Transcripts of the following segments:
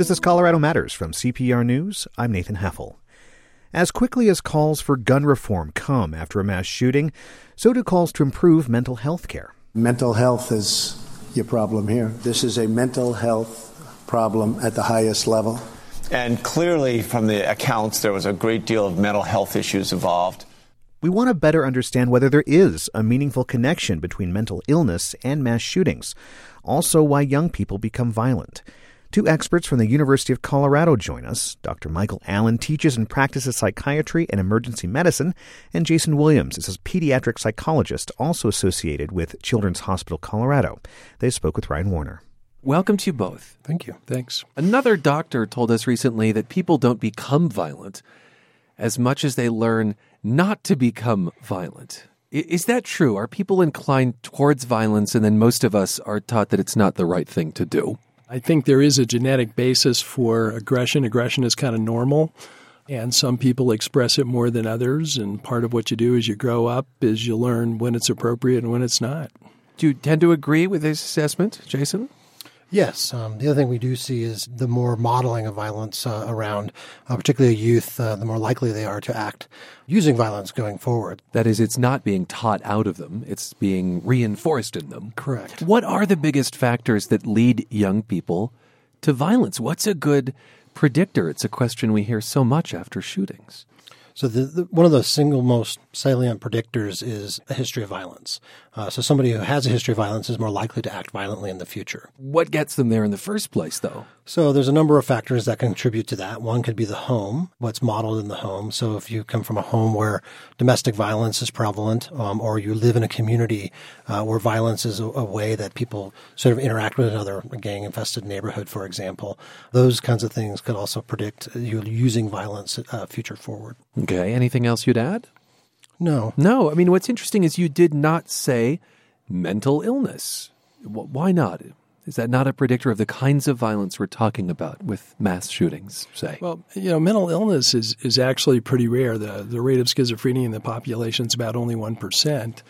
This is Colorado Matters from CPR News. I'm Nathan Heffel. As quickly as calls for gun reform come after a mass shooting, so do calls to improve mental health care. Mental health is your problem here. This is a mental health problem at the highest level. And clearly, from the accounts, there was a great deal of mental health issues involved. We want to better understand whether there is a meaningful connection between mental illness and mass shootings, also, why young people become violent. Two experts from the University of Colorado join us. Dr. Michael Allen teaches and practices psychiatry and emergency medicine, and Jason Williams is a pediatric psychologist also associated with Children's Hospital Colorado. They spoke with Ryan Warner. Welcome to you both. Thank you. Thanks. Another doctor told us recently that people don't become violent as much as they learn not to become violent. Is that true? Are people inclined towards violence and then most of us are taught that it's not the right thing to do? I think there is a genetic basis for aggression. Aggression is kind of normal. And some people express it more than others. And part of what you do as you grow up is you learn when it's appropriate and when it's not. Do you tend to agree with this assessment, Jason? Yes. Um, the other thing we do see is the more modeling of violence uh, around, uh, particularly youth, uh, the more likely they are to act using violence going forward. That is, it's not being taught out of them, it's being reinforced in them. Correct. What are the biggest factors that lead young people to violence? What's a good predictor? It's a question we hear so much after shootings. So the, the, one of the single most salient predictors is a history of violence. Uh, so somebody who has a history of violence is more likely to act violently in the future. What gets them there in the first place, though? So there's a number of factors that contribute to that. One could be the home, what's modeled in the home. So if you come from a home where domestic violence is prevalent, um, or you live in a community uh, where violence is a, a, way that people sort of interact with another gang-infested neighborhood, for example, those kinds of things could also predict you using violence uh, future forward. Okay. Anything else you'd add? No. No. I mean, what's interesting is you did not say mental illness. Why not? Is that not a predictor of the kinds of violence we're talking about with mass shootings, say? Well, you know, mental illness is, is actually pretty rare. The, the rate of schizophrenia in the population is about only 1%.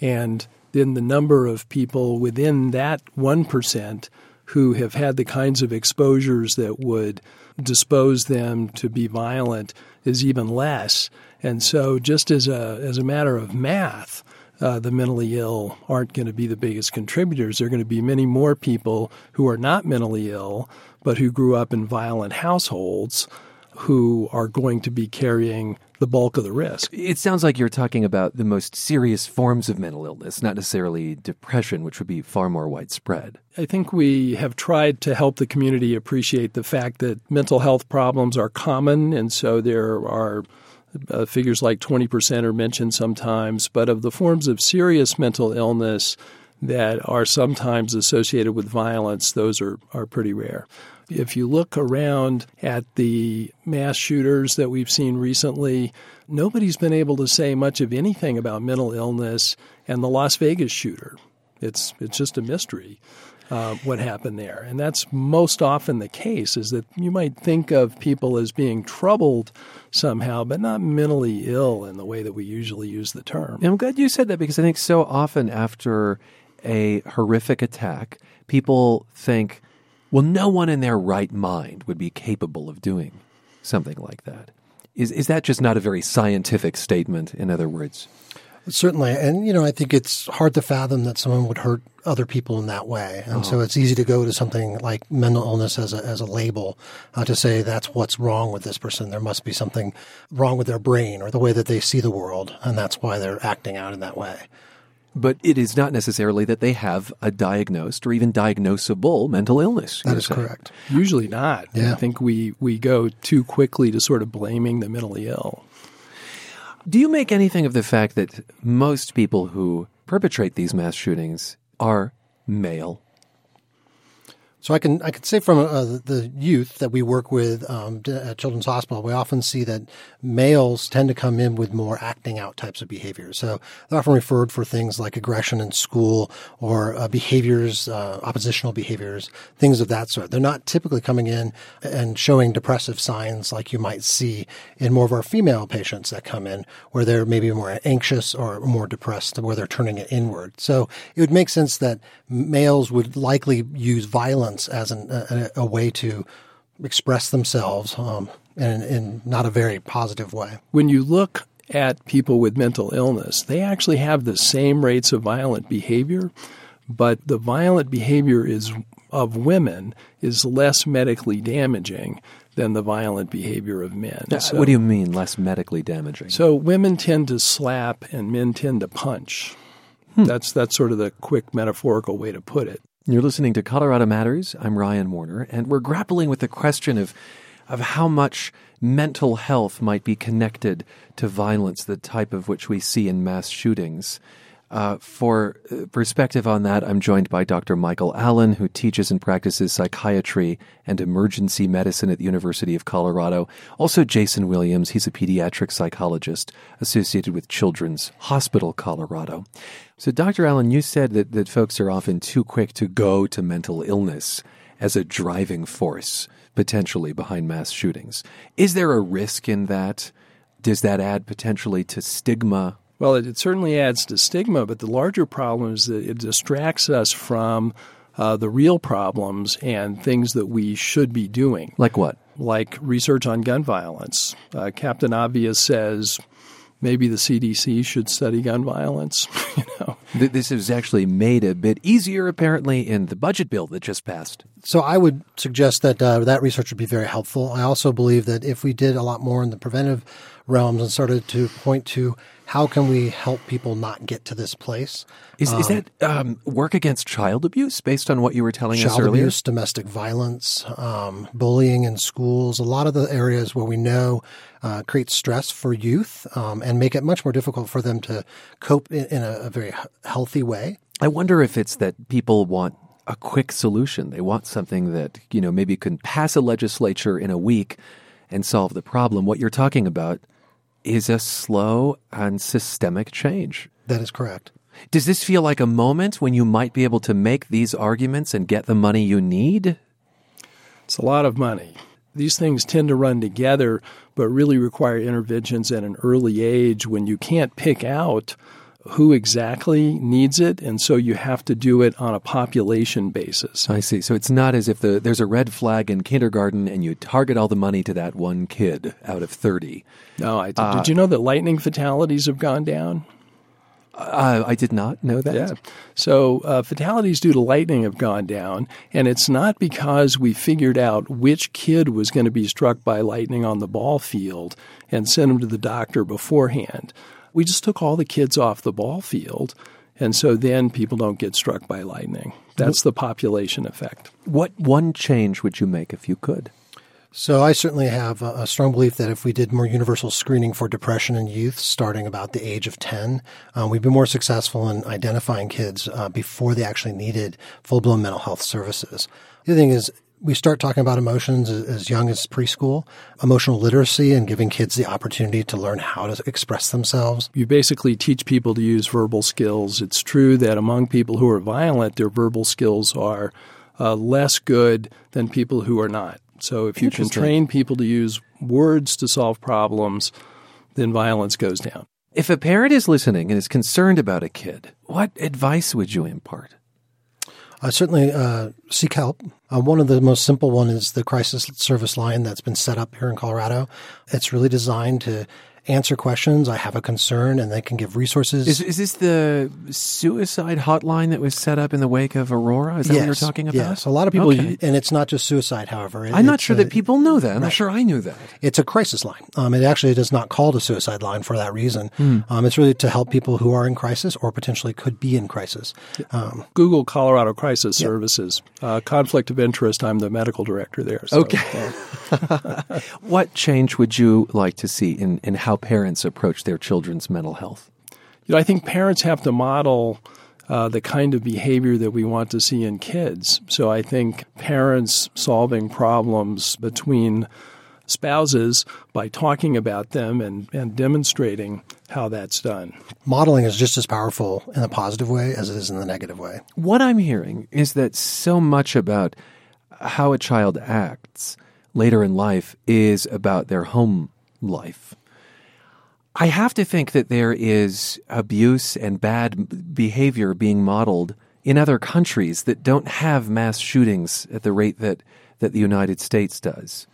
And then the number of people within that 1% who have had the kinds of exposures that would dispose them to be violent is even less. And so, just as a, as a matter of math, uh, the mentally ill aren't going to be the biggest contributors. There are going to be many more people who are not mentally ill, but who grew up in violent households who are going to be carrying the bulk of the risk. It sounds like you're talking about the most serious forms of mental illness, not necessarily depression, which would be far more widespread. I think we have tried to help the community appreciate the fact that mental health problems are common, and so there are uh, figures like 20% are mentioned sometimes, but of the forms of serious mental illness that are sometimes associated with violence, those are, are pretty rare. If you look around at the mass shooters that we've seen recently, nobody's been able to say much of anything about mental illness and the Las Vegas shooter. It's, it's just a mystery uh, what happened there. And that's most often the case is that you might think of people as being troubled somehow, but not mentally ill in the way that we usually use the term. And I'm glad you said that because I think so often after a horrific attack, people think, well, no one in their right mind would be capable of doing something like that. Is, is that just not a very scientific statement, in other words? Certainly. And, you know, I think it's hard to fathom that someone would hurt other people in that way. And oh. so it's easy to go to something like mental illness as a, as a label uh, to say that's what's wrong with this person. There must be something wrong with their brain or the way that they see the world. And that's why they're acting out in that way. But it is not necessarily that they have a diagnosed or even diagnosable mental illness. That is saying. correct. Usually not. Yeah. I think we, we go too quickly to sort of blaming the mentally ill. Do you make anything of the fact that most people who perpetrate these mass shootings are male? So I can I can say from uh, the youth that we work with um, at Children's Hospital, we often see that males tend to come in with more acting out types of behaviors. So they're often referred for things like aggression in school or uh, behaviors, uh, oppositional behaviors, things of that sort. They're not typically coming in and showing depressive signs like you might see in more of our female patients that come in, where they're maybe more anxious or more depressed, where they're turning it inward. So it would make sense that males would likely use violence as an, a, a way to express themselves um, in, in not a very positive way. When you look at people with mental illness, they actually have the same rates of violent behavior, but the violent behavior is of women is less medically damaging than the violent behavior of men. So, what do you mean less medically damaging? So women tend to slap and men tend to punch. Hmm. That's that's sort of the quick metaphorical way to put it. You're listening to Colorado Matters. I'm Ryan Warner, and we're grappling with the question of of how much mental health might be connected to violence, the type of which we see in mass shootings. Uh, for uh, perspective on that, I'm joined by Dr. Michael Allen, who teaches and practices psychiatry and emergency medicine at the University of Colorado. Also, Jason Williams, he's a pediatric psychologist associated with Children's Hospital Colorado. So, Dr. Allen, you said that, that folks are often too quick to go to mental illness as a driving force potentially behind mass shootings. Is there a risk in that? Does that add potentially to stigma? Well, it, it certainly adds to stigma, but the larger problem is that it distracts us from uh, the real problems and things that we should be doing. Like what? Like research on gun violence. Uh, Captain Obvious says maybe the CDC should study gun violence. you know, this is actually made a bit easier, apparently, in the budget bill that just passed. So I would suggest that uh, that research would be very helpful. I also believe that if we did a lot more in the preventive realms and started to point to how can we help people not get to this place? Is, um, is that um, work against child abuse based on what you were telling us earlier? Child abuse, domestic violence, um, bullying in schools, a lot of the areas where we know uh, create stress for youth um, and make it much more difficult for them to cope in, in a, a very healthy way. I wonder if it's that people want a quick solution. They want something that, you know, maybe can pass a legislature in a week and solve the problem. What you're talking about is a slow and systemic change. That is correct. Does this feel like a moment when you might be able to make these arguments and get the money you need? It's a lot of money. These things tend to run together, but really require interventions at an early age when you can't pick out who exactly needs it, and so you have to do it on a population basis. I see. So it's not as if the, there's a red flag in kindergarten and you target all the money to that one kid out of 30. No, I did. Uh, did you know that lightning fatalities have gone down? Uh, I did not know that. Yeah. So uh, fatalities due to lightning have gone down, and it's not because we figured out which kid was going to be struck by lightning on the ball field and sent him to the doctor beforehand we just took all the kids off the ball field. And so then people don't get struck by lightning. That's the population effect. What one change would you make if you could? So I certainly have a, strong belief that if we did more universal screening for depression in youth starting about the age of 10, um, we'd be more successful in identifying kids uh, before they actually needed full-blown mental health services. The other thing is we start talking about emotions as young as preschool, emotional literacy and giving kids the opportunity to learn how to express themselves. You basically teach people to use verbal skills. It's true that among people who are violent, their verbal skills are uh, less good than people who are not. So if you can train people to use words to solve problems, then violence goes down. If a parent is listening and is concerned about a kid, what advice would you impart? uh, certainly uh, seek help. Uh, one of the most simple one is the crisis service line that's been set up here in Colorado. It's really designed to answer questions. I have a concern, and they can give resources. Is, is this the suicide hotline that was set up in the wake of Aurora? Is that yes, what you're talking about? Yes, a lot of people, okay. and it's not just suicide. However, I'm not sure a, that people know that. I'm right. not sure I knew that. It's a crisis line. Um, it actually does not call a suicide line for that reason. Mm. Um, it's really to help people who are in crisis or potentially could be in crisis. Um, Google Colorado Crisis yeah. Services. Uh, conflict of interest. I'm the medical director there. So, okay. what change would you like to see in, in how parents approach their children's mental health? You know, I think parents have to model uh, the kind of behavior that we want to see in kids. So I think parents solving problems between spouses by talking about them and, and demonstrating how that's done. Modeling is just as powerful in a positive way as it is in the negative way. What I'm hearing is that so much about how a child acts later in life is about their home life. I have to think that there is abuse and bad behavior being modeled in other countries that don't have mass shootings at the rate that, that the United States does.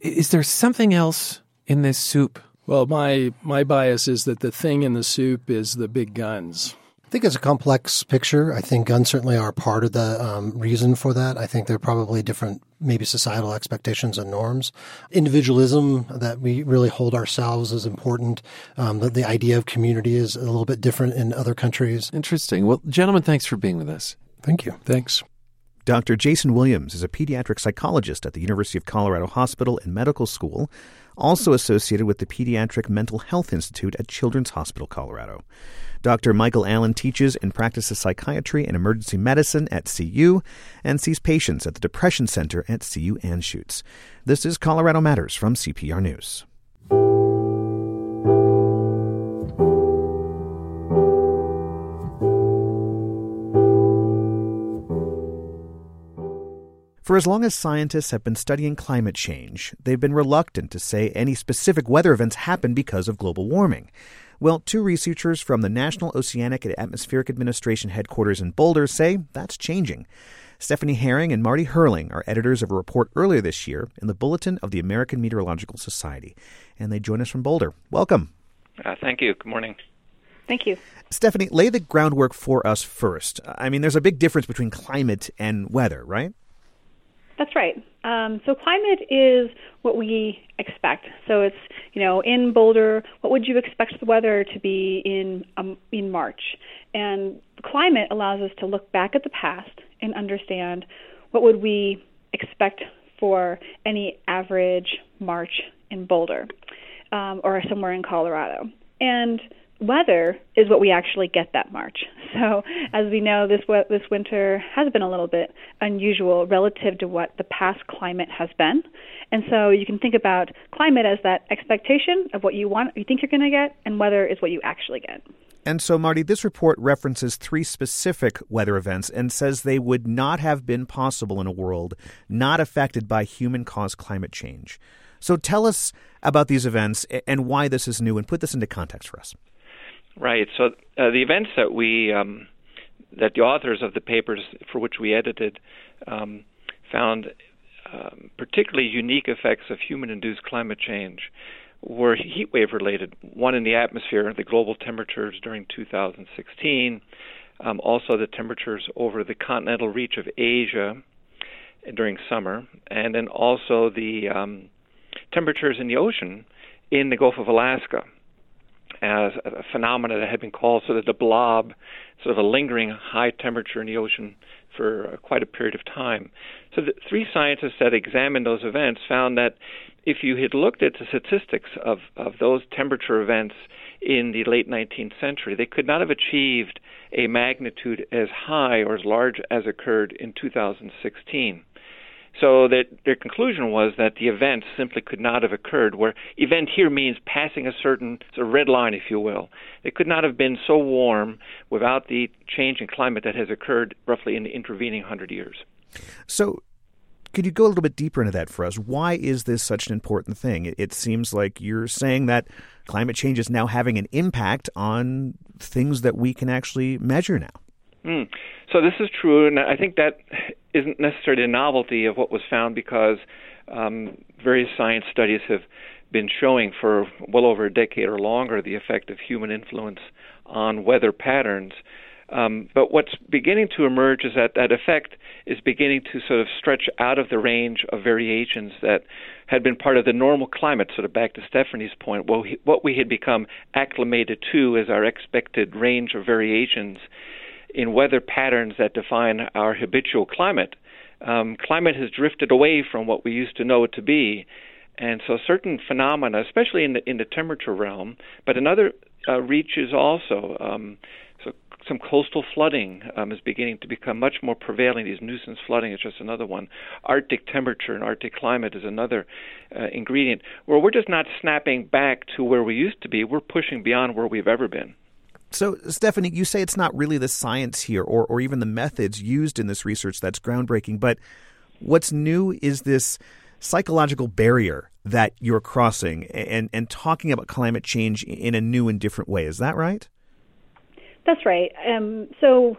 Is there something else in this soup? Well, my, my bias is that the thing in the soup is the big guns. I think it's a complex picture. I think guns certainly are part of the um, reason for that. I think there are probably different, maybe societal expectations and norms. Individualism that we really hold ourselves is important. Um, the, the idea of community is a little bit different in other countries. Interesting. Well, gentlemen, thanks for being with us. Thank you. Thanks. Dr. Jason Williams is a pediatric psychologist at the University of Colorado Hospital and Medical School, also associated with the Pediatric Mental Health Institute at Children's Hospital Colorado. Dr. Michael Allen teaches and practices psychiatry and emergency medicine at CU and sees patients at the Depression Center at CU Anschutz. This is Colorado Matters from CPR News. For as long as scientists have been studying climate change, they've been reluctant to say any specific weather events happen because of global warming. Well, two researchers from the National Oceanic and Atmospheric Administration headquarters in Boulder say that's changing. Stephanie Herring and Marty Hoerling are editors of a report earlier this year in the Bulletin of the American Meteorological Society, and they join us from Boulder. Welcome. Uh, thank you. Good morning. Thank you. Stephanie, lay the groundwork for us first. I mean, there's a big difference between climate and weather, right? That's right. Um, so climate is what we expect. So it's you know in Boulder, what would you expect the weather to be in um, in March? And climate allows us to look back at the past and understand what would we expect for any average March in Boulder um, or somewhere in Colorado. And weather is what we actually get that March. So, as we know, this this winter has been a little bit unusual relative to what the past climate has been. And so, you can think about climate as that expectation of what you want, you think you're going to get, and weather is what you actually get. And so, Marty, this report references three specific weather events and says they would not have been possible in a world not affected by human caused climate change. So, tell us about these events and why this is new, and put this into context for us. Right. So uh, the events that we um, that the authors of the papers for which we edited um, found um, particularly unique effects of human-induced climate change were heat wave related. One in the atmosphere, the global temperatures during 2016, um, also the temperatures over the continental reach of Asia during summer, and then also the um, temperatures in the ocean in the Gulf of Alaska as a phenomena that had been called sort of the blob, sort of a lingering high temperature in the ocean for uh, quite a period of time. So the three scientists that examined those events found that if you had looked at the statistics of, of those temperature events in the late 19th century, they could not have achieved a magnitude as high or as large as occurred in 2016. So that their conclusion was that the event simply could not have occurred. Where event here means passing a certain of red line, if you will. It could not have been so warm without the change in climate that has occurred roughly in the intervening hundred years. So, could you go a little bit deeper into that for us? Why is this such an important thing? It seems like you're saying that climate change is now having an impact on things that we can actually measure now. Mm. So this is true, and I think that isn't necessarily a novelty of what was found because um, various science studies have been showing for well over a decade or longer the effect of human influence on weather patterns. Um, but what's beginning to emerge is that that effect is beginning to sort of stretch out of the range of variations that had been part of the normal climate, sort of back to Stephanie's point, well, what we had become acclimated to as our expected range of variations in weather patterns that define our habitual climate. Um, climate has drifted away from what we used to know it to be, and so certain phenomena, especially in the in the temperature realm, but in other uh, reaches also. Um, so some coastal flooding um, is beginning to become much more prevailing. These nuisance flooding is just another one. Arctic temperature and Arctic climate is another uh, ingredient. Where we're just not snapping back to where we used to be. We're pushing beyond where we've ever been. So, Stephanie, you say it's not really the science here or, or even the methods used in this research that's groundbreaking, but what's new is this psychological barrier that you're crossing and, and talking about climate change in a new and different way. Is that right? That's right. Um, so,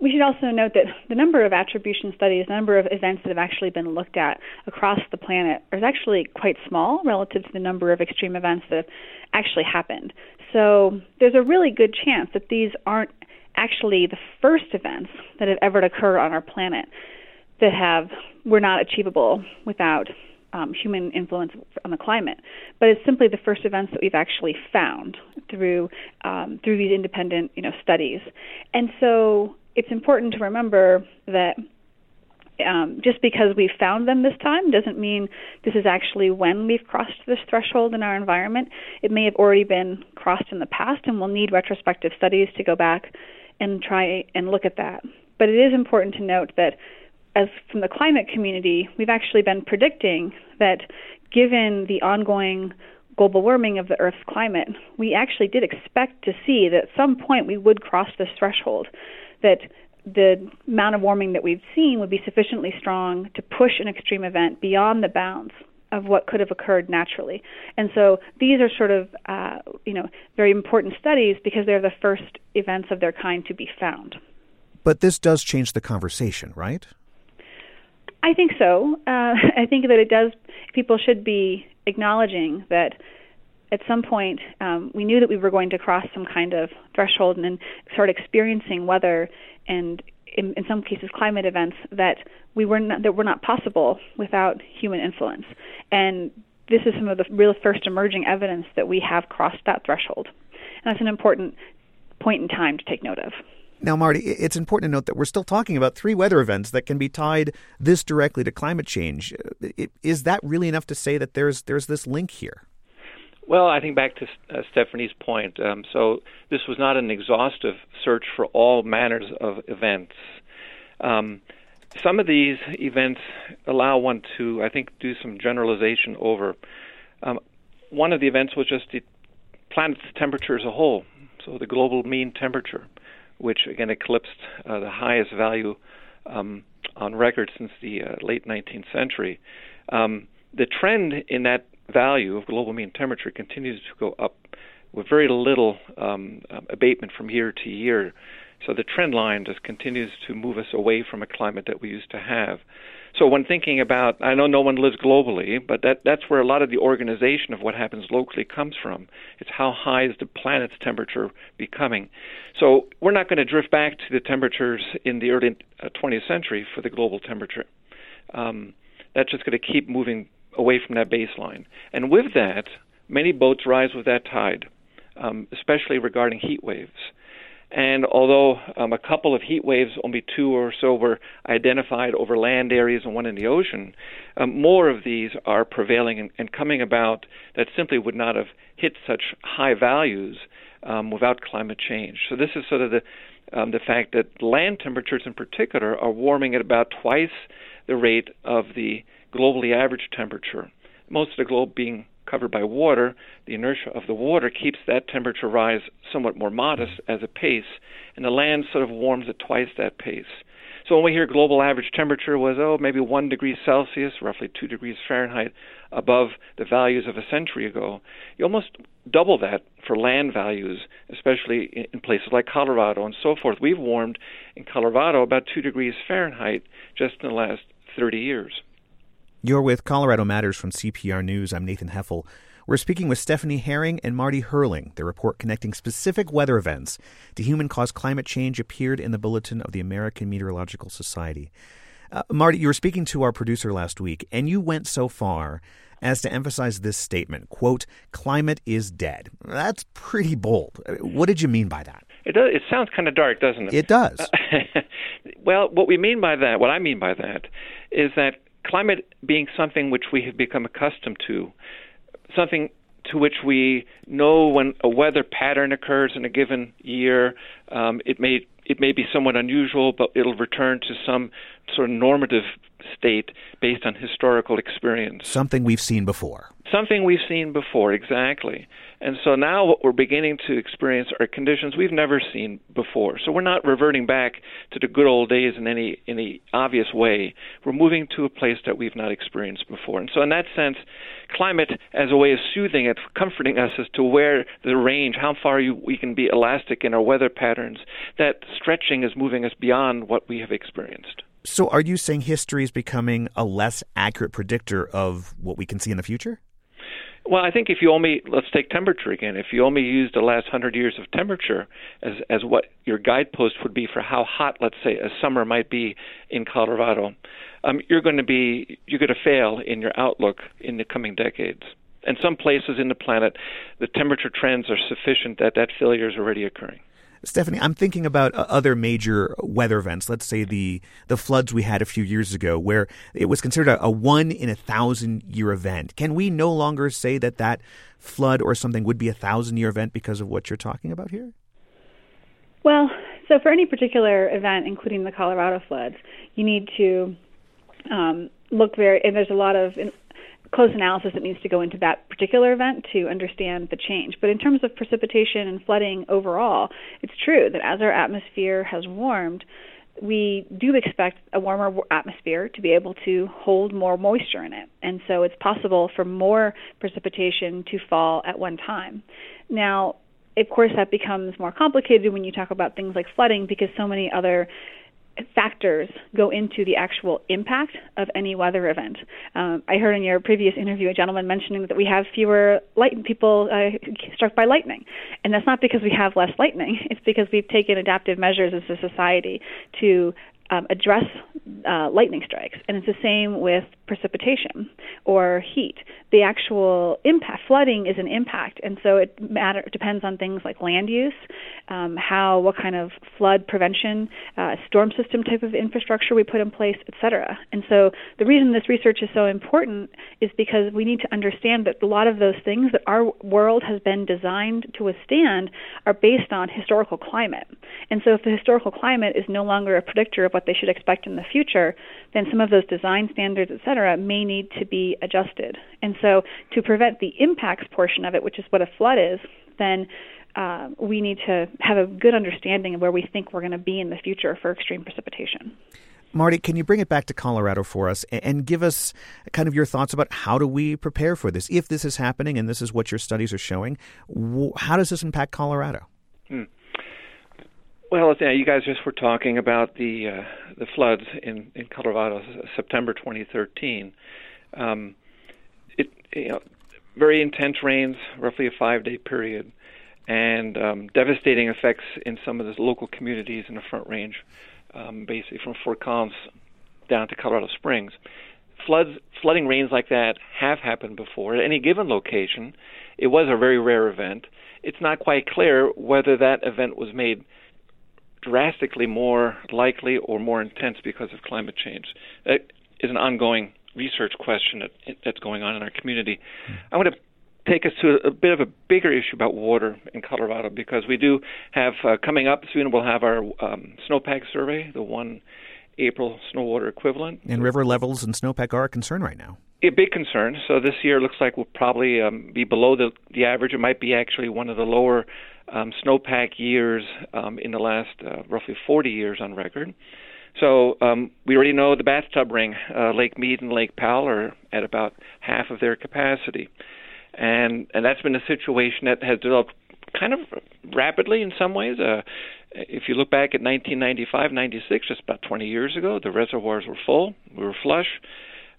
we should also note that the number of attribution studies, the number of events that have actually been looked at across the planet is actually quite small relative to the number of extreme events that have actually happened. So there's a really good chance that these aren't actually the first events that have ever occurred on our planet that have were not achievable without um, human influence on the climate, but it's simply the first events that we've actually found through um, through these independent you know studies, and so it's important to remember that um, just because we found them this time doesn't mean this is actually when we've crossed this threshold in our environment. It may have already been crossed in the past, and we'll need retrospective studies to go back and try and look at that. But it is important to note that, as from the climate community, we've actually been predicting that given the ongoing global warming of the Earth's climate, we actually did expect to see that at some point we would cross this threshold that the amount of warming that we've seen would be sufficiently strong to push an extreme event beyond the bounds of what could have occurred naturally. And so these are sort of, uh, you know, very important studies because they're the first events of their kind to be found. But this does change the conversation, right? I think so. Uh, I think that it does. People should be acknowledging that at some point um, we knew that we were going to cross some kind of threshold and then start experiencing weather and in, in some cases climate events that we were not, that were not possible without human influence and this is some of the real first emerging evidence that we have crossed that threshold and that's an important point in time to take note of now, Marty, it's important to note that we're still talking about three weather events that can be tied this directly to climate change. Is that really enough to say that there's there's this link here? Well, I think back to uh, Stephanie's point. Um, so this was not an exhaustive search for all manners of events. Um, some of these events allow one to, I think, do some generalization over. Um, one of the events was just the planet's temperature as a whole, so the global mean temperature, which again eclipsed uh, the highest value um, on record since the uh, late 19th century. Um, the trend in that value of global mean temperature continues to go up with very little um, abatement from year to year. So the trend line just continues to move us away from a climate that we used to have. So when thinking about, I know no one lives globally, but that that's where a lot of the organization of what happens locally comes from. It's how high is the planet's temperature becoming. So we're not going to drift back to the temperatures in the early 20th uh, century for the global temperature. Um, that's just going to keep moving away from that baseline. And with that, many boats rise with that tide, um, especially regarding heat waves. And although um, a couple of heat waves, only two or so, were identified over land areas and one in the ocean, um, more of these are prevailing and, and, coming about that simply would not have hit such high values um, without climate change. So this is sort of the um, the fact that land temperatures in particular are warming at about twice the rate of the globally average temperature. Most of the globe being covered by water, the inertia of the water keeps that temperature rise somewhat more modest as a pace, and the land sort of warms at twice that pace. So when we hear global average temperature was, oh, maybe one degree Celsius, roughly two degrees Fahrenheit above the values of a century ago, you almost double that for land values, especially in places like Colorado and so forth. We've warmed in Colorado about two degrees Fahrenheit just in the last 30 years. You're with Colorado Matters from CPR News. I'm Nathan Heffel. We're speaking with Stephanie Herring and Marty Hoerling. The report connecting specific weather events to human caused climate change appeared in the Bulletin of the American Meteorological Society. Uh, Marty, you were speaking to our producer last week, and you went so far as to emphasize this statement quote, climate is dead. That's pretty bold. What did you mean by that? It does. It sounds kind of dark, doesn't it? It does. well, what we mean by that, what I mean by that, is that climate being something which we have become accustomed to, something to which we know when a weather pattern occurs in a given year. Um, it may it may be somewhat unusual, but it'll return to some sort of normative state based on historical experience. Something we've seen before. Something we've seen before, exactly. And so now what we're beginning to experience are conditions we've never seen before. So we're not reverting back to the good old days in any any obvious way. We're moving to a place that we've not experienced before. And so in that sense, climate as a way of soothing it, comforting us as to where the range, how far you, we can be elastic in our weather patterns, that stretching is moving us beyond what we have experienced. So are you saying history is becoming a less accurate predictor of what we can see in the future? Well, I think if you only let's take temperature again. If you only use the last hundred years of temperature as as what your guidepost would be for how hot, let's say, a summer might be in Colorado, um, you're going to be you're going to fail in your outlook in the coming decades. And some places in the planet, the temperature trends are sufficient that that failure is already occurring. Stephanie, I'm thinking about uh, other major weather events. Let's say the the floods we had a few years ago, where it was considered a, a, one in a thousand year event. Can we no longer say that that flood or something would be a thousand year event because of what you're talking about here? Well, so for any particular event, including the Colorado floods, you need to um, look very. And there's a lot of close analysis that needs to go into that particular event to understand the change. But in terms of precipitation and flooding overall, it's true that as our atmosphere has warmed, we do expect a warmer atmosphere to be able to hold more moisture in it. And so it's possible for more precipitation to fall at one time. Now, of course, that becomes more complicated when you talk about things like flooding because so many other factors go into the actual impact of any weather event. Um, I heard in your previous interview a gentleman mentioning that we have fewer light people uh, struck by lightning, and that's not because we have less lightning. It's because we've taken adaptive measures as a society to um, address uh, lightning strikes. And it's the same with precipitation or heat. The actual impact, flooding is an impact, and so it matter depends on things like land use, um, how what kind of flood prevention, uh, storm system type of infrastructure we put in place, etc. And so the reason this research is so important is because we need to understand that a lot of those things that our world has been designed to withstand are based on historical climate. And so if the historical climate is no longer a predictor of what they should expect in the future, then some of those design standards, et cetera, may need to be adjusted. And so, to prevent the impacts portion of it, which is what a flood is, then uh, we need to have a good understanding of where we think we're going to be in the future for extreme precipitation. Marty, can you bring it back to Colorado for us and give us kind of your thoughts about how do we prepare for this? If this is happening and this is what your studies are showing, how does this impact Colorado? Hmm. Well, yeah, you guys just were talking about the uh, the floods in in Colorado, September 2013. Um, it you know, very intense rains, roughly a five day period, and um, devastating effects in some of the local communities in the Front Range, um, basically from Fort Collins down to Colorado Springs. Floods, flooding rains like that have happened before at any given location. It was a very rare event. It's not quite clear whether that event was made drastically more likely or more intense because of climate change. That is an ongoing research question that, that's going on in our community. I want to take us to a, bit of a bigger issue about water in Colorado because we do have uh, coming up soon. We'll have our um, snowpack survey, the one April snow water equivalent. And river levels and snowpack are a concern right now. A big concern. So this year looks like we'll probably um, be below the the average. It might be actually one of the lower um, snowpack years um, in the last uh, roughly 40 years on record. So um, we already know the bathtub ring, uh, Lake Mead and Lake Powell are at about half of their capacity, and and that's been a situation that has developed kind of rapidly in some ways. Uh, if you look back at 1995, 96, just about 20 years ago, the reservoirs were full, we were flush,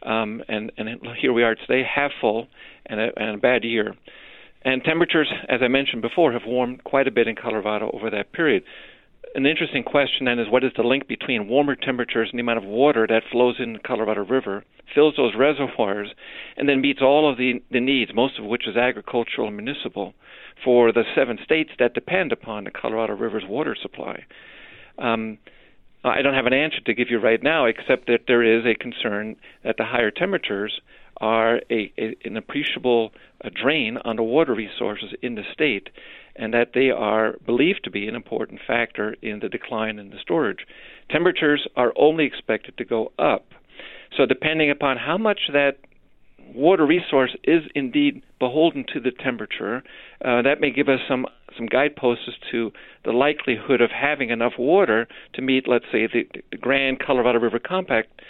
um, and and here we are today, half full, and a, and a bad year. And temperatures, as I mentioned before, have warmed quite a bit in Colorado over that period. An interesting question then is what is the link between warmer temperatures and the amount of water that flows in the Colorado River, fills those reservoirs, and then meets all of the, the needs, most of which is agricultural and municipal, for the seven states that depend upon the Colorado River's water supply. Um, I don't have an answer to give you right now, except that there is a concern that the higher temperatures are a, a, an appreciable drain on the water resources in the state, and that they are believed to be an important factor in the decline in the storage. Temperatures are only expected to go up. So, depending upon how much that water resource is indeed beholden to the temperature, uh, that may give us some some guideposts to the likelihood of having enough water to meet, let's say, the, the Grand Colorado River Compact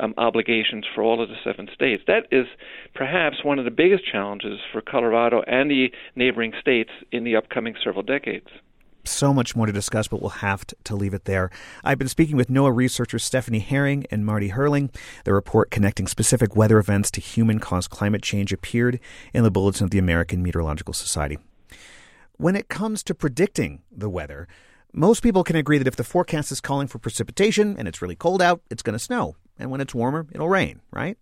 um, obligations for all of the seven states. That is perhaps one of the biggest challenges for Colorado and the neighboring states in the upcoming several decades so much more to discuss, but we'll have to leave it there. I've been speaking with NOAA researchers Stephanie Herring and Marty Hoerling. The report connecting specific weather events to human caused climate change appeared in the Bulletin of the American Meteorological Society. When it comes to predicting the weather, most people can agree that if the forecast is calling for precipitation and it's really cold out, it's going to snow. And when it's warmer, it'll rain, right?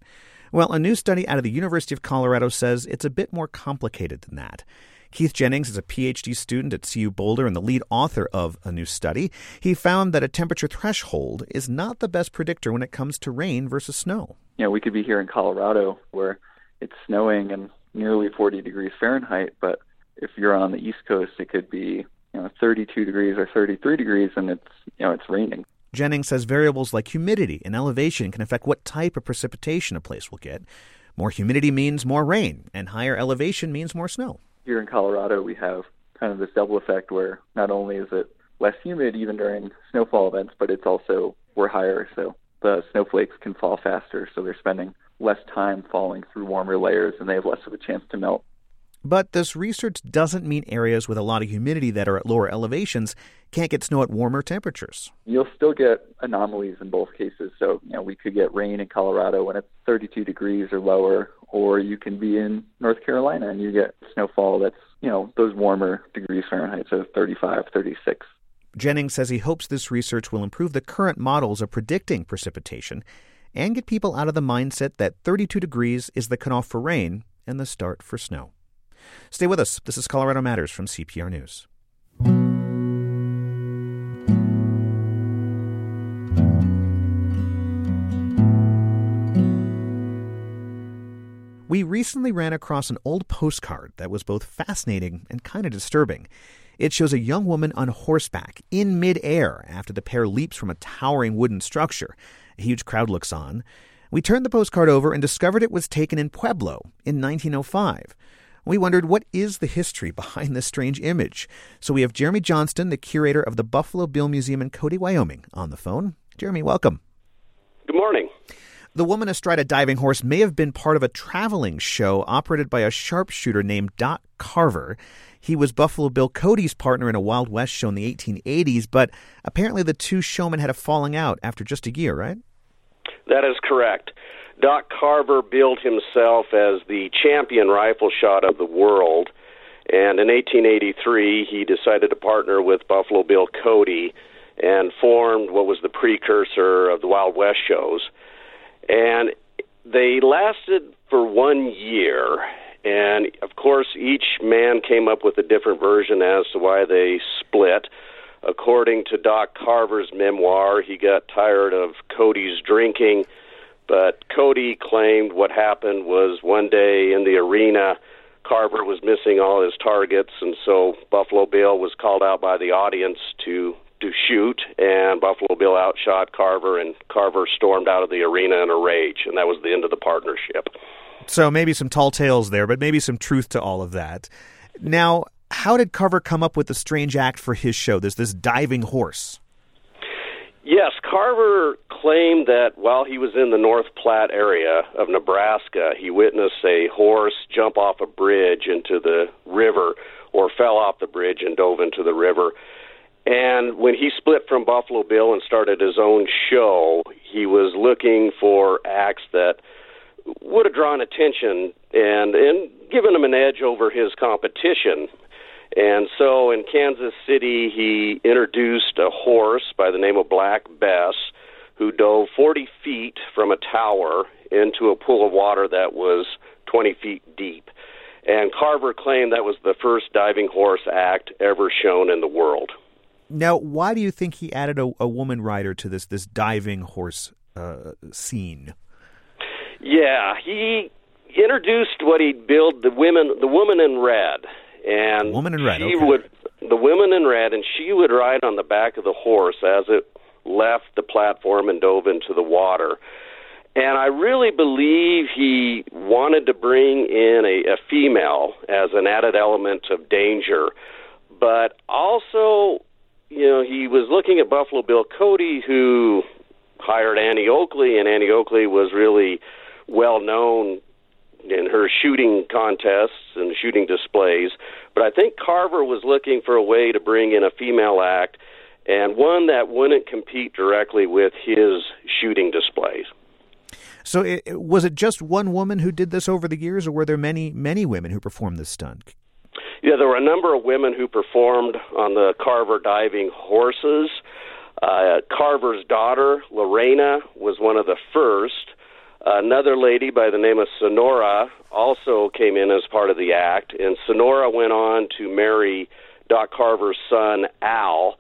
Well, a new study out of the University of Colorado says it's a bit more complicated than that. Keith Jennings is a PhD student at CU Boulder and the lead author of a new study. He found that a temperature threshold is not the best predictor when it comes to rain versus snow. Know, we could be here in Colorado where it's snowing and nearly 40 degrees Fahrenheit, but if you're on the East Coast, it could be you know 32 degrees or 33 degrees, and it's you know it's raining. Jennings says variables like humidity and elevation can affect what type of precipitation a place will get. More humidity means more rain, and higher elevation means more snow here in Colorado, we have kind of this double effect where not only is it less humid even during snowfall events, but it's also we're higher, so the snowflakes can fall faster, so they're spending less time falling through warmer layers and they have less of a chance to melt. But this research doesn't mean areas with a lot of humidity that are at lower elevations can't get snow at warmer temperatures. You'll still get anomalies in both cases. So, you know, we could get rain in Colorado when it's 32 degrees or lower, or you can be in North Carolina and you get snowfall that's, you know, those warmer degrees Fahrenheit, so 35, 36. Jennings says he hopes this research will improve the current models of predicting precipitation and get people out of the mindset that 32 degrees is the cutoff for rain and the start for snow. Stay with us. This is Colorado Matters from CPR News. We recently ran across an old postcard that was both fascinating and kind of disturbing. It shows a young woman on horseback in midair after the pair leaps from a towering wooden structure. A huge crowd looks on. We turned the postcard over and discovered it was taken in Pueblo in 1905. We wondered what is the history behind this strange image. So we have Jeremy Johnston, the curator of the Buffalo Bill Museum in Cody, Wyoming, on the phone. Jeremy, welcome. Good morning. The woman astride a diving horse may have been part of a traveling show operated by a sharpshooter named Doc Carver. He was Buffalo Bill Cody's partner in a Wild West show in the 1880s, but apparently the two showmen had a falling out after just a year, right? That is correct. Doc Carver billed himself as the champion rifle shot of the world, and in 1883 he decided to partner with Buffalo Bill Cody and formed what was the precursor of the Wild West shows and they lasted for one year. And of course, each man came up with a different version as to why they split. According to Doc Carver's memoir, he got tired of Cody's drinking, but Cody claimed what happened was one day in the arena, Carver was missing all his targets, and so Buffalo Bill was called out by the audience to to shoot, and Buffalo Bill outshot Carver, and Carver stormed out of the arena in a rage, and that was the end of the partnership. So maybe some tall tales there, but maybe some truth to all of that. Now, how did Carver come up with the strange act for his show? There's this diving horse. Yes, Carver claimed that while he was in the North Platte area of Nebraska, he witnessed a horse jump off a bridge into the river or fell off the bridge and dove into the river. And when he split from Buffalo Bill and started his own show, he was looking for acts that would have drawn attention and and given him an edge over his competition. And so in Kansas City, he introduced a horse by the name of Black Bess, who dove 40 feet from a tower into a pool of water that was 20 feet deep. And Carver claimed that was the first diving horse act ever shown in the world. Now, why do you think he added a, a woman rider to this this diving horse uh, scene? Yeah, he introduced what he'd billed the women, the woman in red, and woman in red. She okay. would the woman in red, and she would ride on the back of the horse as it left the platform and dove into the water. And I really believe he wanted to bring in a, a female as an added element of danger. But also, you know, he was looking at Buffalo Bill Cody, who hired Annie Oakley, and Annie Oakley was really well known in her shooting contests and shooting displays. But I think Carver was looking for a way to bring in a female act and one that wouldn't compete directly with his shooting displays. So, it, was it just one woman who did this over the years, or were there many, many women who performed this stunt? Yeah, there were a number of women who performed on the Carver diving horses. Uh, Carver's daughter, Lorena, was one of the first. Another lady by the name of Sonora also came in as part of the act, and Sonora went on to marry Doc Carver's son, Al.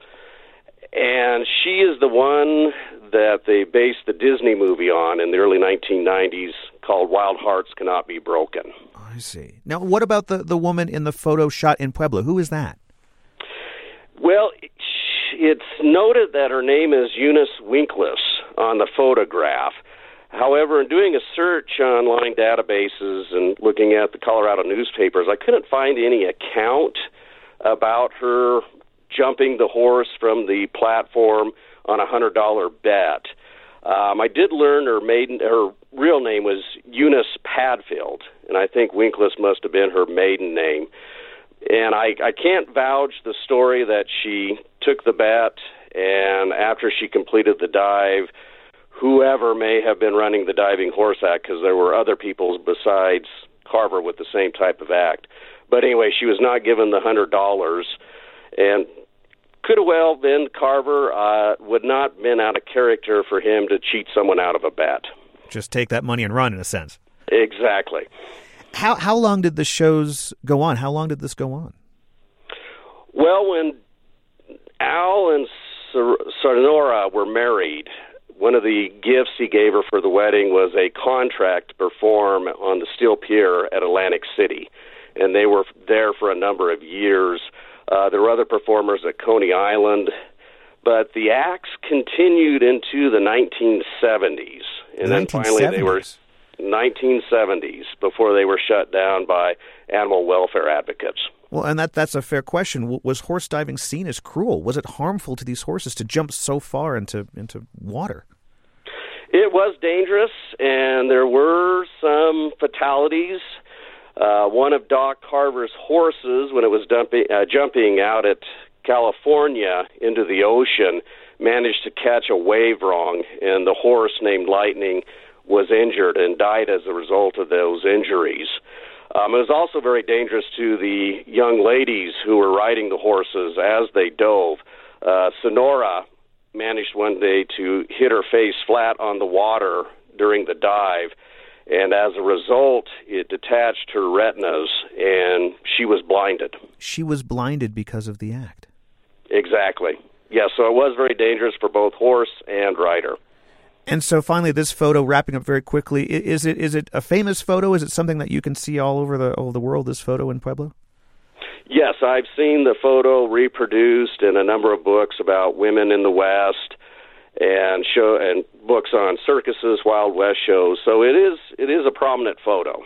And she is the one that they based the Disney movie on in the early 1990s called Wild Hearts Cannot Be Broken. I see. Now, what about the, the woman in the photo shot in Pueblo? Who is that? Well, it's noted that her name is Eunice Winkless on the photograph. However, in doing a search online databases and looking at the Colorado newspapers, I couldn't find any account about her jumping the horse from the platform on a hundred dollar bet. Um, I did learn her maiden her real name was Eunice Padfield, and I think Winkless must have been her maiden name. And I, I can't vouch the story that she took the bet, and after she completed the dive, whoever may have been running the diving horse act, because there were other people besides Carver with the same type of act. But anyway, she was not given the hundred dollars, and could have well been Carver. Uh, would not have been out of character for him to cheat someone out of a bet. Just take that money and run, in a sense. Exactly. How how long did the shows go on? How long did this go on? Well, when Al and Sonora were married, one of the gifts he gave her for the wedding was a contract to perform on the Steel Pier at Atlantic City, and they were there for a number of years. Uh, there were other performers at Coney Island, but the acts continued into the 1970s, and 1970s. then finally they were 1970s before they were shut down by animal welfare advocates. Well, and that that's a fair question. Was horse diving seen as cruel? Was it harmful to these horses to jump so far into into water? It was dangerous, and there were some fatalities. Uh, one of Doc Carver's horses, when it was dumping, uh, jumping out at California into the ocean, managed to catch a wave wrong, and the horse named Lightning was injured and died as a result of those injuries. Um, it was also very dangerous to the young ladies who were riding the horses as they dove. Uh, Sonora managed one day to hit her face flat on the water during the dive, and as a result, it detached her retinas and she was blinded. She was blinded because of the act. Exactly. Yes, yeah, so it was very dangerous for both horse and rider. And so finally, this photo, wrapping up very quickly, is it is it a famous photo? Is it something that you can see all over the all over the world? This photo in Pueblo. Yes, I've seen the photo reproduced in a number of books about women in the West, and show and books on circuses, Wild West shows. So it is it is a prominent photo.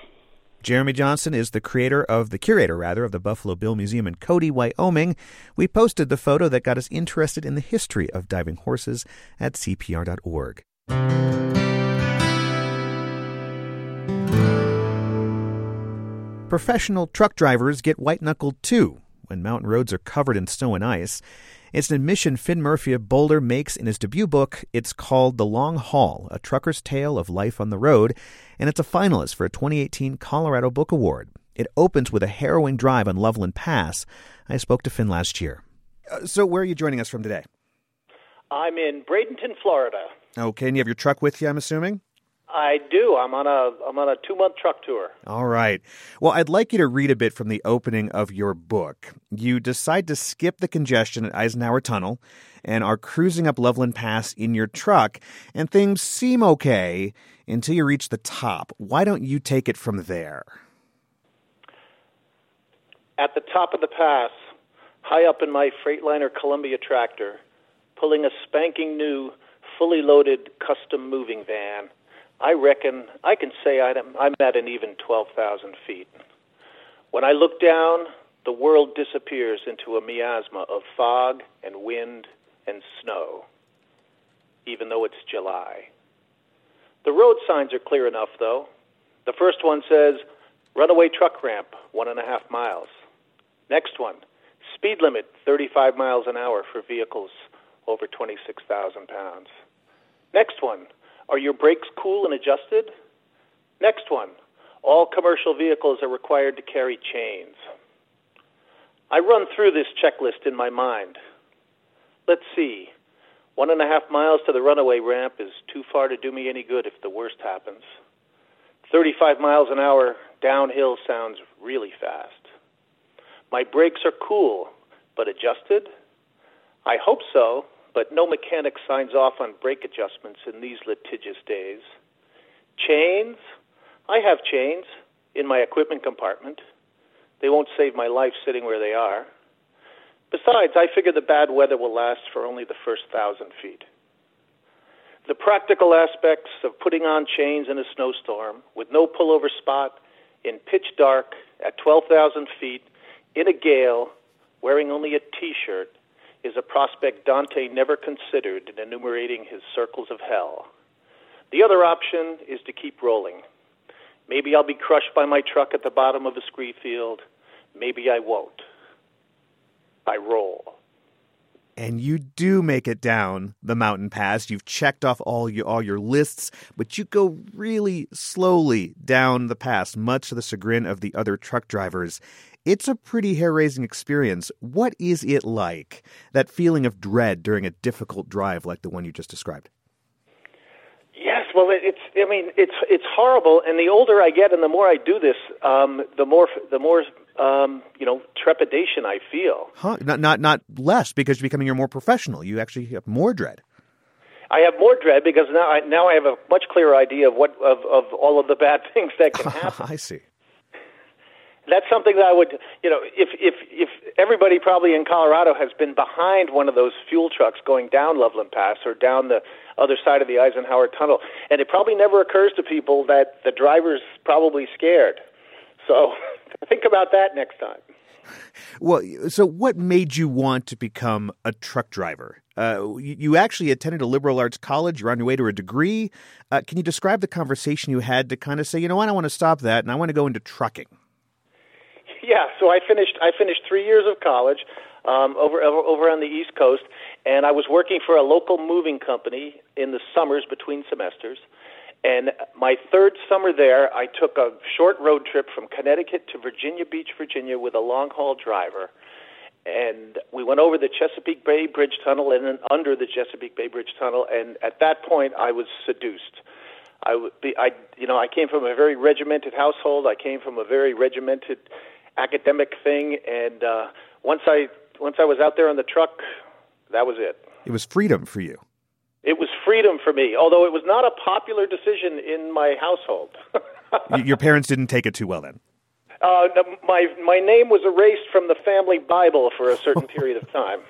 Jeremy Johnson is the creator of the curator rather of the Buffalo Bill Museum in Cody, Wyoming. We posted the photo that got us interested in the history of diving horses at cpr.org. Professional truck drivers get white knuckled too when mountain roads are covered in snow and ice. It's an admission Finn Murphy of Boulder makes in his debut book. It's called The Long Haul A Trucker's Tale of Life on the Road, and it's a finalist for a 2018 Colorado Book Award. It opens with a harrowing drive on Loveland Pass. I spoke to Finn last year. Uh, so, where are you joining us from today? I'm in Bradenton, Florida. Okay, and you have your truck with you, I'm assuming? I do. I'm on a I'm on a two month truck tour. All right. Well, I'd like you to read a bit from the opening of your book. You decide to skip the congestion at Eisenhower Tunnel and are cruising up Loveland Pass in your truck, and things seem okay until you reach the top. Why don't you take it from there? At the top of the pass, high up in my Freightliner Columbia tractor, pulling a spanking new fully loaded custom moving van. I reckon I can say I'm, I'm at an even 12,000 feet. When I look down, the world disappears into a miasma of fog and wind and snow, even though it's July. The road signs are clear enough, though. The first one says, runaway truck ramp, one and a half miles. Next one, speed limit, 35 miles an hour for vehicles over 26,000 pounds. Next one, are your brakes cool and adjusted? Next one, all commercial vehicles are required to carry chains. I run through this checklist in my mind. Let's see. One and a half miles to the runaway ramp is too far to do me any good if the worst happens. 35 miles an hour downhill sounds really fast. My brakes are cool, but adjusted? I hope so, but no mechanic signs off on brake adjustments in these litigious days. Chains? I have chains in my equipment compartment. They won't save my life sitting where they are. Besides, I figure the bad weather will last for only the first thousand feet. The practical aspects of putting on chains in a snowstorm with no pullover spot, in pitch dark, at 12,000 feet, in a gale, wearing only a t shirt, is a prospect Dante never considered in enumerating his circles of hell. The other option is to keep rolling. Maybe I'll be crushed by my truck at the bottom of a scree field. Maybe I won't. I roll. And you do make it down the mountain pass. You've checked off all your all your lists, but you go really slowly down the pass, much to the chagrin of the other truck drivers. It's a pretty hair raising experience. What is it like, that feeling of dread during a difficult drive like the one you just described? Well, it's. I mean, it's it's horrible. And the older I get, and the more I do this, um, the more the more um, you know trepidation I feel. Huh? Not not not less because you're becoming more professional. You actually have more dread. I have more dread because now I now I have a much clearer idea of what of of all of the bad things that can happen. I see. That's something that I would, you know, if if if everybody probably in Colorado has been behind one of those fuel trucks going down Loveland Pass or down the other side of the Eisenhower Tunnel, and it probably never occurs to people that the driver's probably scared. So think about that next time. Well, so what made you want to become a truck driver? Uh, you, actually attended a liberal arts college. You're on your way to a degree. Uh, can you describe the conversation you had to kind of say, you know what, I want to stop that and I want to go into trucking? Yeah, so I finished. I finished three years of college um, over, over over on the East Coast, and I was working for a local moving company in the summers between semesters. And my third summer there, I took a short road trip from Connecticut to Virginia Beach, Virginia, with a long haul driver. And we went over the Chesapeake Bay Bridge Tunnel and then under the Chesapeake Bay Bridge Tunnel. And at that point, I was seduced. I, I, you know, I came from a very regimented household. I came from a very regimented academic thing. And uh, once I once I was out there on the truck, that was it. It was freedom for you. It was freedom for me, although it was not a popular decision in my household. Your parents didn't take it too well then. Uh, my my name was erased from the family Bible for a certain period of time,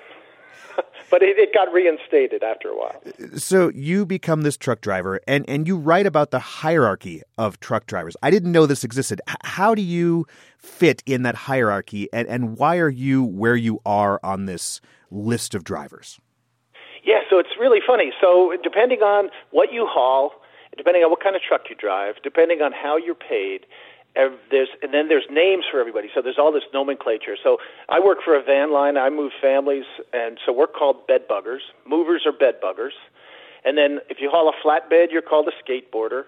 but it, it, got reinstated after a while. So you become this truck driver, and and you write about the hierarchy of truck drivers. I didn't know this existed. How do you fit in that hierarchy, and and why are you where you are on this list of drivers? Yeah, so it's really funny. So depending on what you haul, depending on what kind of truck you drive, depending on how you're paid, there's and then there's names for everybody. So there's all this nomenclature. So I work for a van line. I move families, and so we're called bed buggers. Movers are bed buggers. And then if you haul a flatbed, you're called a skateboarder.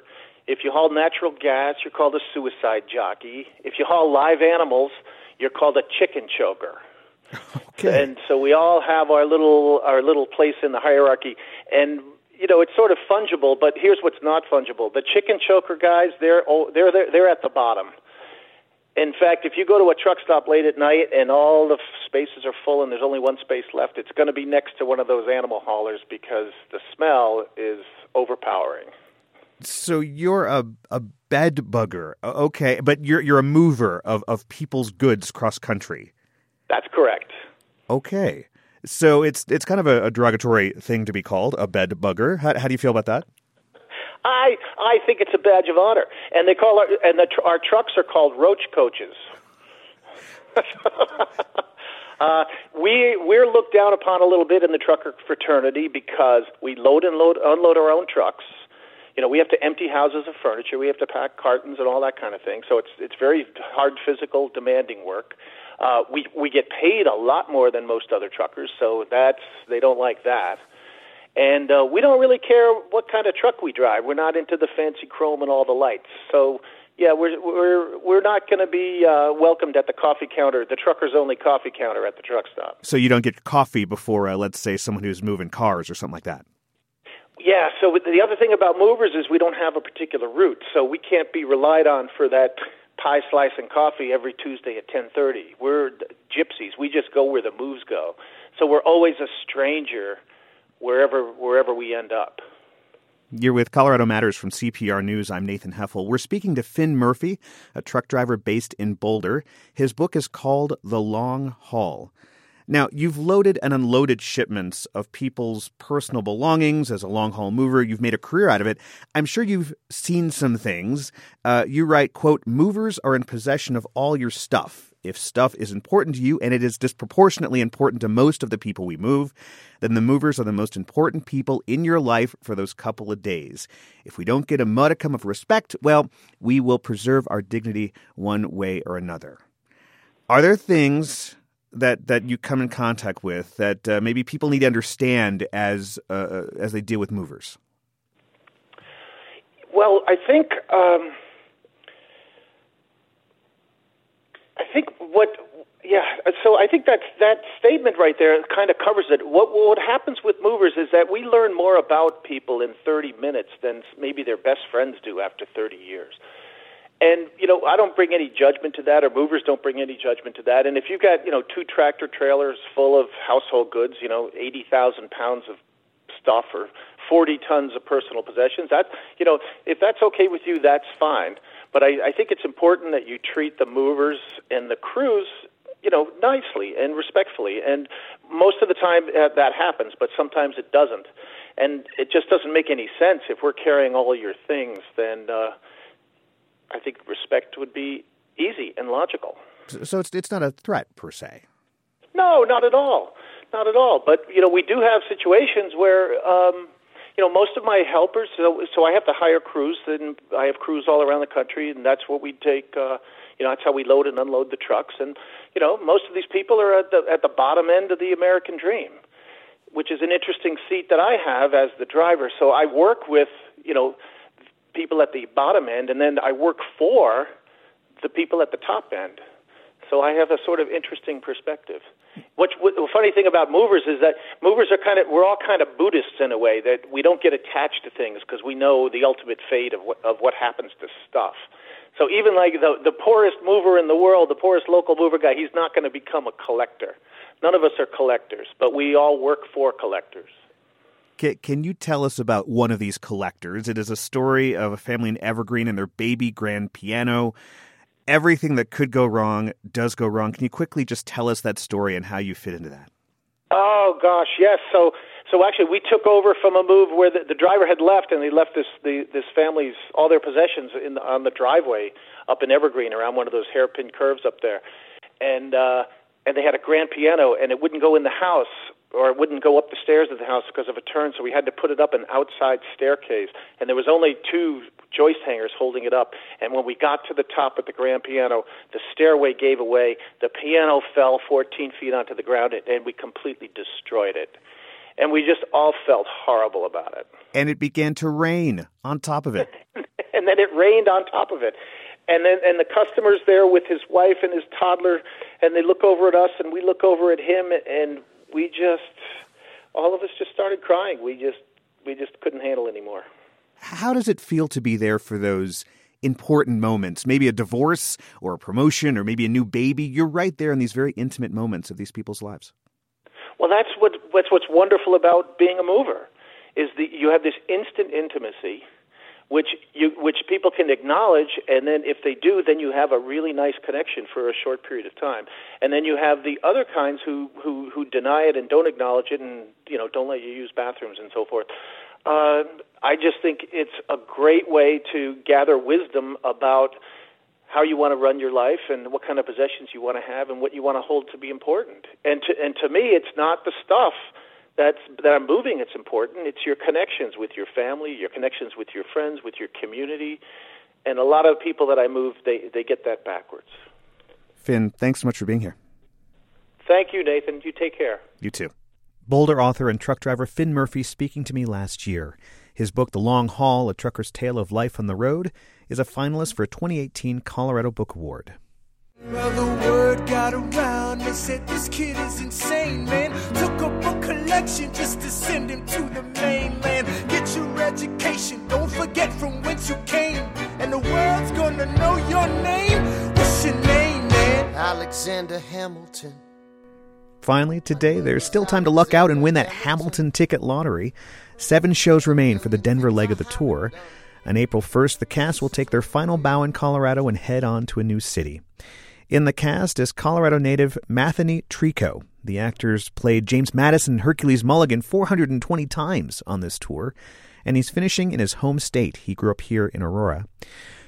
If you haul natural gas, you're called a suicide jockey. If you haul live animals, you're called a chicken choker. Okay. And so we all have our little our little place in the hierarchy, and you know it's sort of fungible. But here's what's not fungible: the chicken choker guys, they're they're they're, they're at the bottom. In fact, if you go to a truck stop late at night and all the spaces are full and there's only one space left, it's going to be next to one of those animal haulers because the smell is overpowering. So you're a a bed bugger, okay? But you're you're a mover of of people's goods cross country. That's correct. Okay. So it's it's kind of a, a derogatory thing to be called a bed bugger. How, how do you feel about that? I I think it's a badge of honor, and they call our and the, our trucks are called roach coaches. uh, we we're looked down upon a little bit in the trucker fraternity because we load and load unload our own trucks. You know, we have to empty houses of furniture, we have to pack cartons and all that kind of thing. So it's it's very hard, physical, demanding work. Uh, we we get paid a lot more than most other truckers, so that's they don't like that. And uh, we don't really care what kind of truck we drive. We're not into the fancy chrome and all the lights. So yeah, we're we're we're not going to be uh, welcomed at the coffee counter, the truckers only coffee counter at the truck stop. So you don't get coffee before, uh, let's say, someone who's moving cars or something like that. Yeah. So the other thing about movers is we don't have a particular route, so we can't be relied on for that pie slice and coffee every Tuesday at 10:30. We're gypsies. We just go where the moves go. So we're always a stranger wherever wherever we end up. You're with Colorado Matters from CPR News. I'm Nathan Heffel. We're speaking to Finn Murphy, a truck driver based in Boulder. His book is called The Long Haul. Now, you've loaded and unloaded shipments of people's personal belongings as a long haul mover. You've made a career out of it. I'm sure you've seen some things. Uh, you write, quote, movers are in possession of all your stuff. If stuff is important to you and it is disproportionately important to most of the people we move, then the movers are the most important people in your life for those couple of days. If we don't get a modicum of respect, well, we will preserve our dignity one way or another. Are there things that that you come in contact with that uh, maybe people need to understand as uh, uh as they deal with movers? Well, I think um, I think what yeah, so I think that that statement right there kind of covers it. What what happens with movers is that we learn more about people in 30 minutes than maybe their best friends do after 30 years. And you know, I don't bring any judgment to that, or movers don't bring any judgment to that. And if you've got you know two tractor trailers full of household goods, you know, eighty thousand pounds of stuff or forty tons of personal possessions, that you know, if that's okay with you, that's fine. But I, I think it's important that you treat the movers and the crews you know, nicely and respectfully. And most of the time uh, that happens, but sometimes it doesn't. And it just doesn't make any sense. If we're carrying all your things, then uh, I think respect would be easy and logical. So it's it's not a threat per se. No, not at all, not at all. But you know, we do have situations where. Um, you know, most of my helpers, so, so I have to hire crews, and I have crews all around the country, and that's what we take. Uh, you know, that's how we load and unload the trucks. And you know, most of these people are at the at the bottom end of the American dream, which is an interesting seat that I have as the driver. So I work with you know people at the bottom end, and then I work for the people at the top end. So I have a sort of interesting perspective. What, what the funny thing about movers is that movers are kind of we're all kind of Buddhists in a way that we don't get attached to things because we know the ultimate fate of what, of what happens to stuff. So even like the the poorest mover in the world, the poorest local mover guy, he's not going to become a collector. None of us are collectors, but we all work for collectors. Can, you tell us about one of these collectors? It is a story of a family in Evergreen and their baby grand piano. Everything that could go wrong does go wrong. Can you quickly just tell us that story and how you fit into that? Oh gosh, yes. So so actually, we took over from a move where the, the driver had left, and they left this the, this family's all their possessions in the, on the driveway up in Evergreen around one of those hairpin curves up there, and uh, and they had a grand piano, and it wouldn't go in the house or it wouldn't go up the stairs of the house because of a turn, so we had to put it up an outside staircase. And there was only two joist hangers holding it up. And when we got to the top of the grand piano, the stairway gave away. The piano fell 14 feet onto the ground, and we completely destroyed it. And we just all felt horrible about it. And it began to rain on top of it. and then it rained on top of it and then and the customers there with his wife and his toddler and they look over at us and we look over at him and we just all of us just started crying. We just we just couldn't handle anymore. How does it feel to be there for those important moments? Maybe a divorce or a promotion or maybe a new baby. You're right there in these very intimate moments of these people's lives. Well, that's what that's what's wonderful about being a mover is that you have this instant intimacy which you which people can acknowledge and then if they do then you have a really nice connection for a short period of time and then you have the other kinds who who who deny it and don't acknowledge it and you know don't let you use bathrooms and so forth uh, I just think it's a great way to gather wisdom about how you want to run your life and what kind of possessions you want to have and what you want to hold to be important. And to and to me, it's not the stuff that's that I'm moving. It's important. It's your connections with your family, your connections with your friends, with your community. And a lot of people that I move, they they get that backwards. Finn, thanks so much for being here. Thank you, Nathan. You take care. You too. Boulder author and truck driver Finn Murphy speaking to me last year. His book, The Long Haul A Trucker's Tale of Life on the Road, is a finalist for a 2018 Colorado Book Award. Well, the word got around. They said this kid is insane, man. Took up a collection just to send him to the mainland. Get your education, don't forget from whence you came. And the world's gonna know your name. What's your name, man? Alexander Hamilton. Finally, today, there's still time to luck out and win that Hamilton ticket lottery. Seven shows remain for the Denver leg of the tour. On April 1st, the cast will take their final bow in Colorado and head on to a new city. In the cast is Colorado native Mathenee Treco. The actors played James Madison Hercules Mulligan 420 times on this tour, and he's finishing in his home state. He grew up here in Aurora.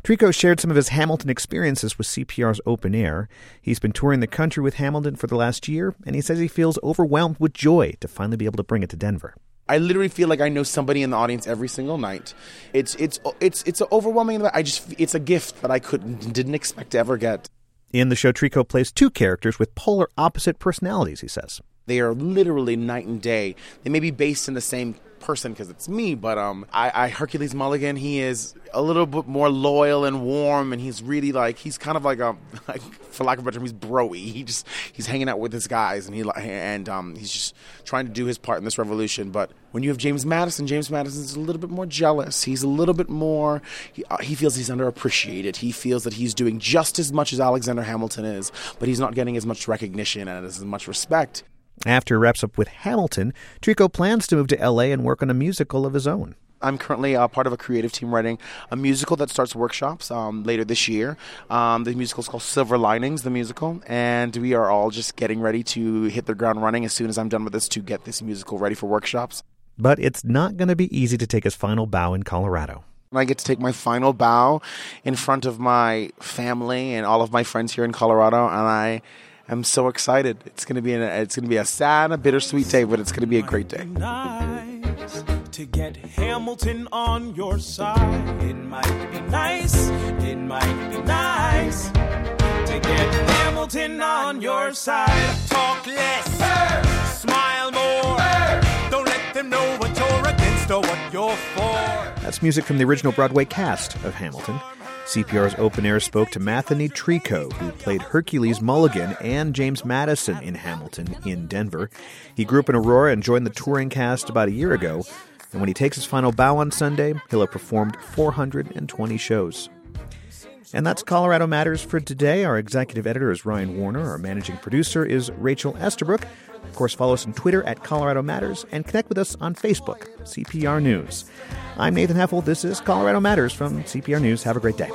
Treco shared some of his Hamilton experiences with CPR's Open Air. He's been touring the country with Hamilton for the last year, and he says he feels overwhelmed with joy to finally be able to bring it to Denver. I literally feel like I know somebody in the audience every single night. It's it's it's it's overwhelming. I just it's a gift that I couldn't didn't expect to ever get. In the show, Treco plays two characters with polar opposite personalities. He says they are literally night and day. They may be based in the same person because it's me, but um, I, I Hercules Mulligan. He is a little bit more loyal and warm, and he's really like he's kind of like a, like, for lack of a better term, he's broy. He just he's hanging out with his guys, and he and um, he's just trying to do his part in this revolution. But when you have James Madison, James Madison is a little bit more jealous. He's a little bit more. He, uh, he feels he's underappreciated. He feels that he's doing just as much as Alexander Hamilton is, but he's not getting as much recognition and as much respect. After wraps up with Hamilton, Treco plans to move to LA and work on a musical of his own. I'm currently uh, part of a creative team writing a musical that starts workshops um, later this year. Um, the musical is called Silver Linings, the musical, and we are all just getting ready to hit the ground running as soon as I'm done with this to get this musical ready for workshops. But it's not going to be easy to take his final bow in Colorado. I get to take my final bow in front of my family and all of my friends here in Colorado, and I am so excited. It's gonna be an, it's gonna be a sad, a bittersweet day, but it's gonna be a great day. Nice to get Hamilton on your side. It might be nice. It might be nice to get Hamilton on your side. Talk less, hey. smile more. Hey. Don't let them know what you're against or what you're for. That's music from the original Broadway cast of Hamilton. CPR's open air spoke to Mathenee Treco, who played Hercules Mulligan and James Madison in Hamilton in Denver. He grew up in Aurora and joined the touring cast about a year ago. And when he takes his final bow on Sunday, he'll have performed 420 shows. And that's Colorado Matters for today. Our executive editor is Ryan Warner. Our managing producer is Rachel Estabrook. Of course, follow us on Twitter at Colorado Matters and connect with us on Facebook, CPR News. I'm Nathan Heffel. This is Colorado Matters from CPR News. Have a great day.